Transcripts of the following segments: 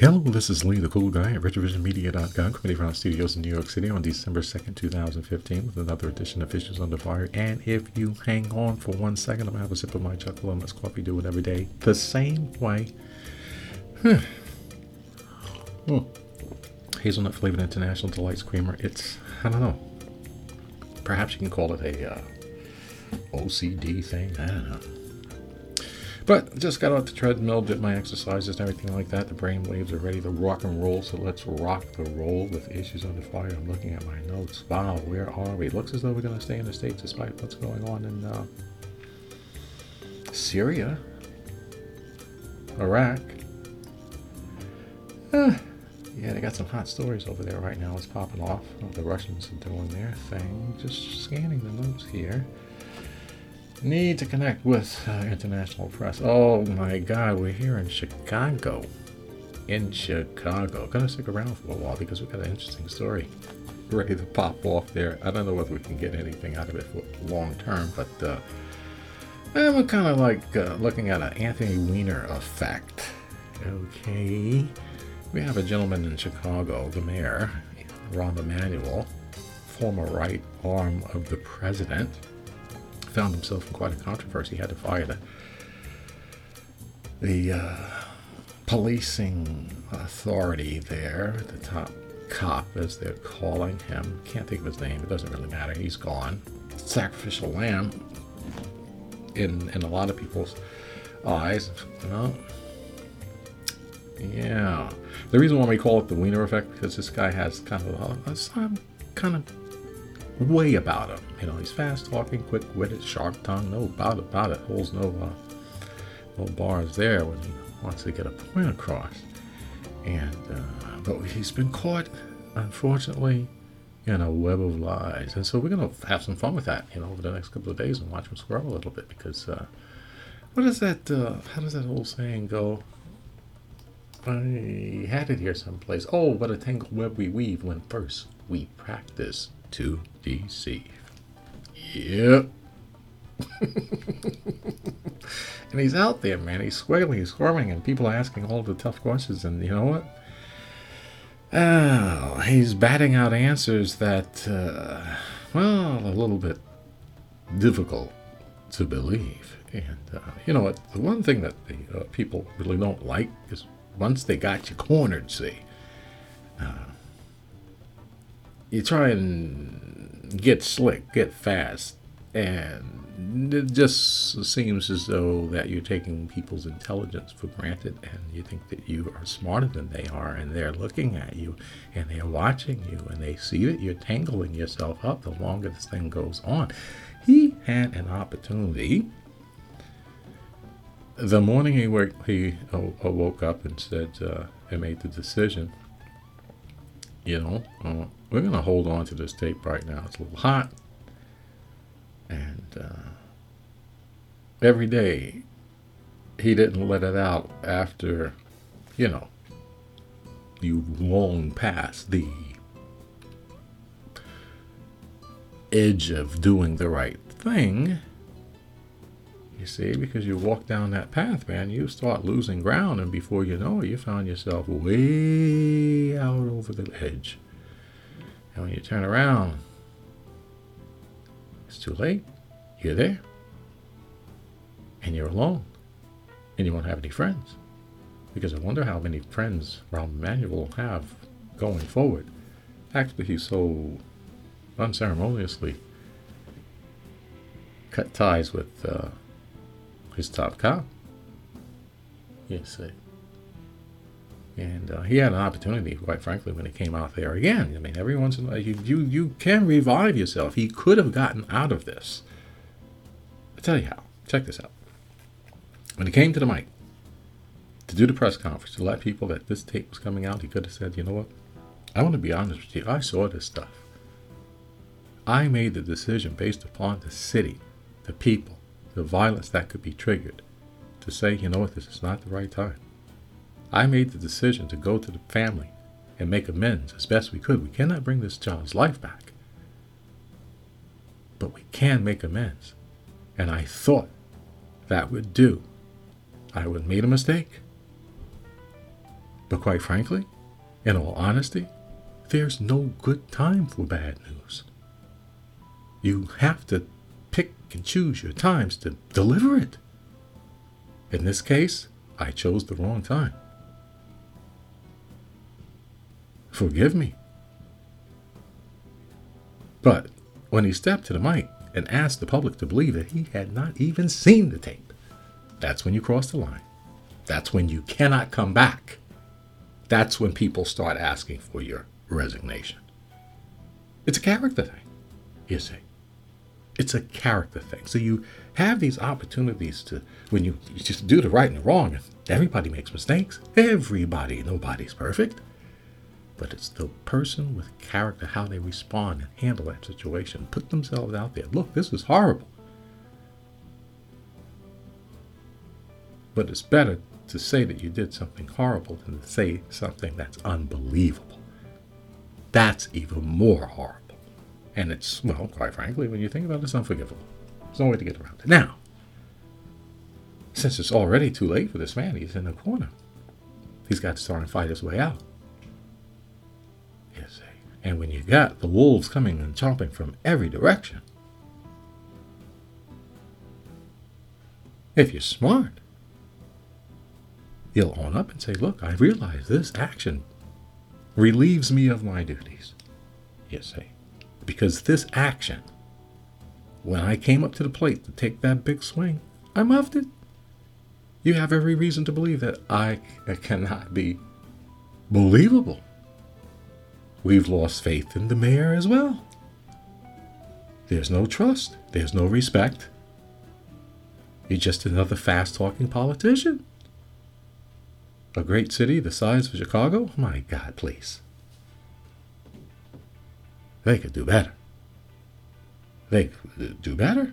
Hello, this is Lee, the cool guy at RetrovisionMedia.com, coming from our studios in New York City on December 2nd, 2015, with another edition of Issues Under Fire. And if you hang on for one second, I'm going to have a sip of my chocolate let's coffee do it every day the same way. Hmm. Hazelnut flavored international delight creamer. It's, I don't know. Perhaps you can call it a uh, OCD thing. I don't know. But just got off the treadmill, did my exercises and everything like that. The brain waves are ready to rock and roll, so let's rock the roll with issues under fire. I'm looking at my notes. Wow, where are we? Looks as though we're going to stay in the States despite what's going on in uh, Syria, Iraq. Yeah, they got some hot stories over there right now. It's popping off. The Russians are doing their thing. Just scanning the notes here. Need to connect with uh, international press. Oh my God, we're here in Chicago. In Chicago. Gonna stick around for a while because we've got an interesting story ready to pop off there. I don't know whether we can get anything out of it for long term, but uh, I'm kind of like uh, looking at an Anthony Weiner effect. Okay. We have a gentleman in Chicago, the mayor, Rahm Emanuel, former right arm of the president found himself in quite a controversy. He had to fire the, the uh, policing authority there, the top cop, as they're calling him. Can't think of his name. It doesn't really matter. He's gone. Sacrificial lamb in in a lot of people's eyes. You yeah. The reason why we call it the Weiner effect because this guy has kind of a, a, kind of way about him. You know, he's fast talking, quick witted, sharp tongue, no about about it, holds no uh, no bars there when he wants to get a point across. And uh, but he's been caught, unfortunately, in a web of lies. And so we're gonna have some fun with that, you know, over the next couple of days and watch him squirm a little bit because uh, what is that? Uh, how does that old saying go? I had it here someplace. Oh, what a tangled web we weave when first we practice to deceive. Yep. and he's out there, man. He's squiggling, he's squirming, and people are asking all the tough questions. And you know what? Oh, he's batting out answers that, uh, well, a little bit difficult to believe. And uh, you know what? The one thing that the uh, people really don't like is once they got you cornered, see, uh, you try and get slick, get fast, and it just seems as though that you're taking people's intelligence for granted and you think that you are smarter than they are and they're looking at you and they're watching you and they see that you're tangling yourself up the longer this thing goes on. He had an opportunity. The morning he woke, he woke up and said, uh, and made the decision, you know, uh, we're going to hold on to this tape right now. It's a little hot. And uh, every day, he didn't let it out after, you know, you long past the edge of doing the right thing. You see, because you walk down that path, man, you start losing ground, and before you know it, you found yourself way out over the edge. And when you turn around, it's too late. You're there. And you're alone. And you won't have any friends. Because I wonder how many friends Rahm Emanuel will have going forward. Actually, he so unceremoniously cut ties with uh, his top cop. You see. And uh, he had an opportunity, quite frankly, when he came out there again. I mean, every once in a while, you, you, you can revive yourself. He could have gotten out of this. i tell you how. Check this out. When he came to the mic to do the press conference, to let people that this tape was coming out, he could have said, you know what? I want to be honest with you. I saw this stuff. I made the decision based upon the city, the people, the violence that could be triggered, to say, you know what, this is not the right time. I made the decision to go to the family and make amends as best we could. We cannot bring this child's life back, but we can make amends. And I thought that would do. I would made a mistake. But quite frankly, in all honesty, there's no good time for bad news. You have to pick and choose your times to deliver it. In this case, I chose the wrong time. Forgive me. But when he stepped to the mic and asked the public to believe that he had not even seen the tape, that's when you cross the line. That's when you cannot come back. That's when people start asking for your resignation. It's a character thing, you see. It's a character thing. So you have these opportunities to, when you, you just do the right and the wrong, everybody makes mistakes. Everybody, nobody's perfect. But it's the person with character, how they respond and handle that situation, put themselves out there. Look, this is horrible. But it's better to say that you did something horrible than to say something that's unbelievable. That's even more horrible. And it's, well, quite frankly, when you think about it, it's unforgivable. There's no way to get around it. Now, since it's already too late for this man, he's in the corner. He's got to start and fight his way out. Yes, and when you got the wolves coming and chomping from every direction, if you're smart, you'll own up and say, Look, I realize this action relieves me of my duties. Yes, say because this action, when I came up to the plate to take that big swing, I muffed it. You have every reason to believe that I cannot be believable. We've lost faith in the mayor as well. There's no trust, there's no respect. You're just another fast talking politician. A great city the size of Chicago? My God, please. They could do better. They could do better.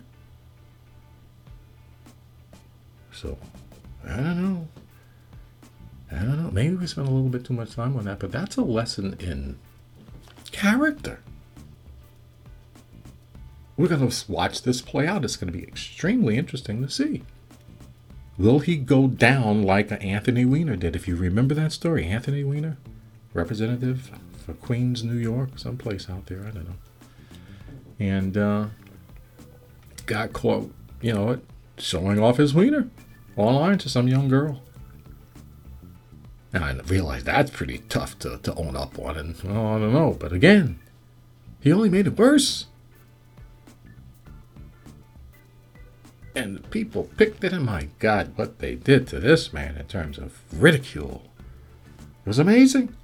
So, I don't know. I don't know. Maybe we spent a little bit too much time on that, but that's a lesson in character. We're going to watch this play out. It's going to be extremely interesting to see. Will he go down like Anthony Weiner did? If you remember that story, Anthony Weiner, representative for Queens, New York, someplace out there, I don't know. And uh, got caught, you know, showing off his wiener online to some young girl. And I realized that's pretty tough to, to own up on. And well, I don't know. But again, he only made it worse. And people picked it, and my God, what they did to this man in terms of ridicule. It was amazing.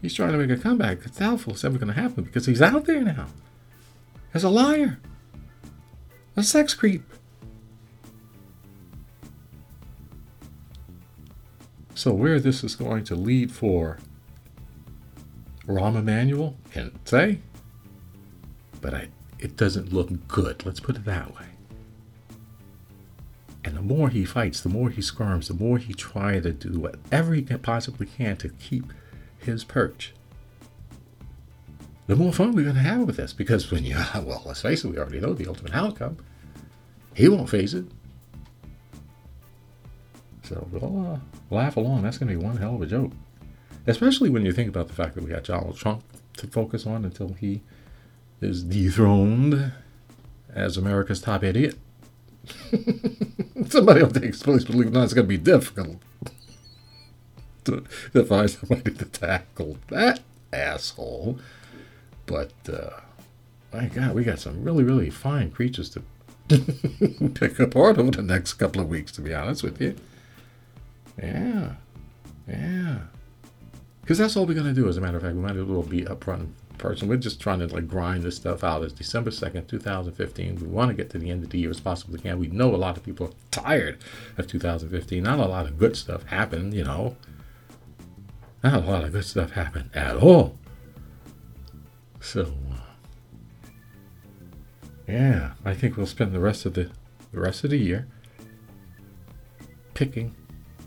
He's trying to make a comeback. It's doubtful it's ever going to happen because he's out there now as a liar, a sex creep. So, where this is going to lead for Rahm Emanuel, can't say. But I, it doesn't look good. Let's put it that way. And the more he fights, the more he squirms, the more he tries to do whatever he can possibly can to keep his perch, the more fun we're going to have with this. Because when you, well, let's face it, we already know the ultimate outcome. He won't face it. So we'll uh, laugh along. That's going to be one hell of a joke. Especially when you think about the fact that we got Donald Trump to focus on until he is dethroned as America's top idiot. Somebody will take please believe not. It's going to be difficult to, to find somebody to tackle that asshole. But uh, my God, we got some really, really fine creatures to pick apart over the next couple of weeks. To be honest with you, yeah, yeah. Because that's all we're gonna do. As a matter of fact, we might as well be upfront person. We're just trying to like grind this stuff out. It's December 2nd, 2015. We want to get to the end of the year as possible as we can. We know a lot of people are tired of 2015. Not a lot of good stuff happened, you know. Not a lot of good stuff happened at all. So, uh, yeah, I think we'll spend the rest of the, the rest of the year picking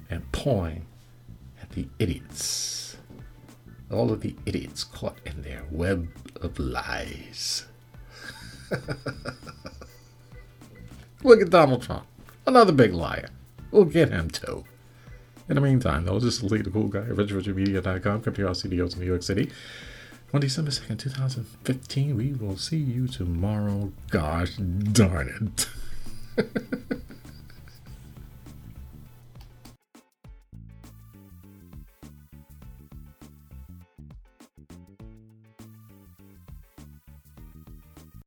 and pawing at the idiots. All of the idiots caught in their web of lies. Look at Donald Trump, another big liar. We'll get him too. In the meantime, though, this is Lee the Cool Guy at RichRichMedia.com, coming to our studios in New York City. On December 2nd, 2015, we will see you tomorrow. Gosh darn it.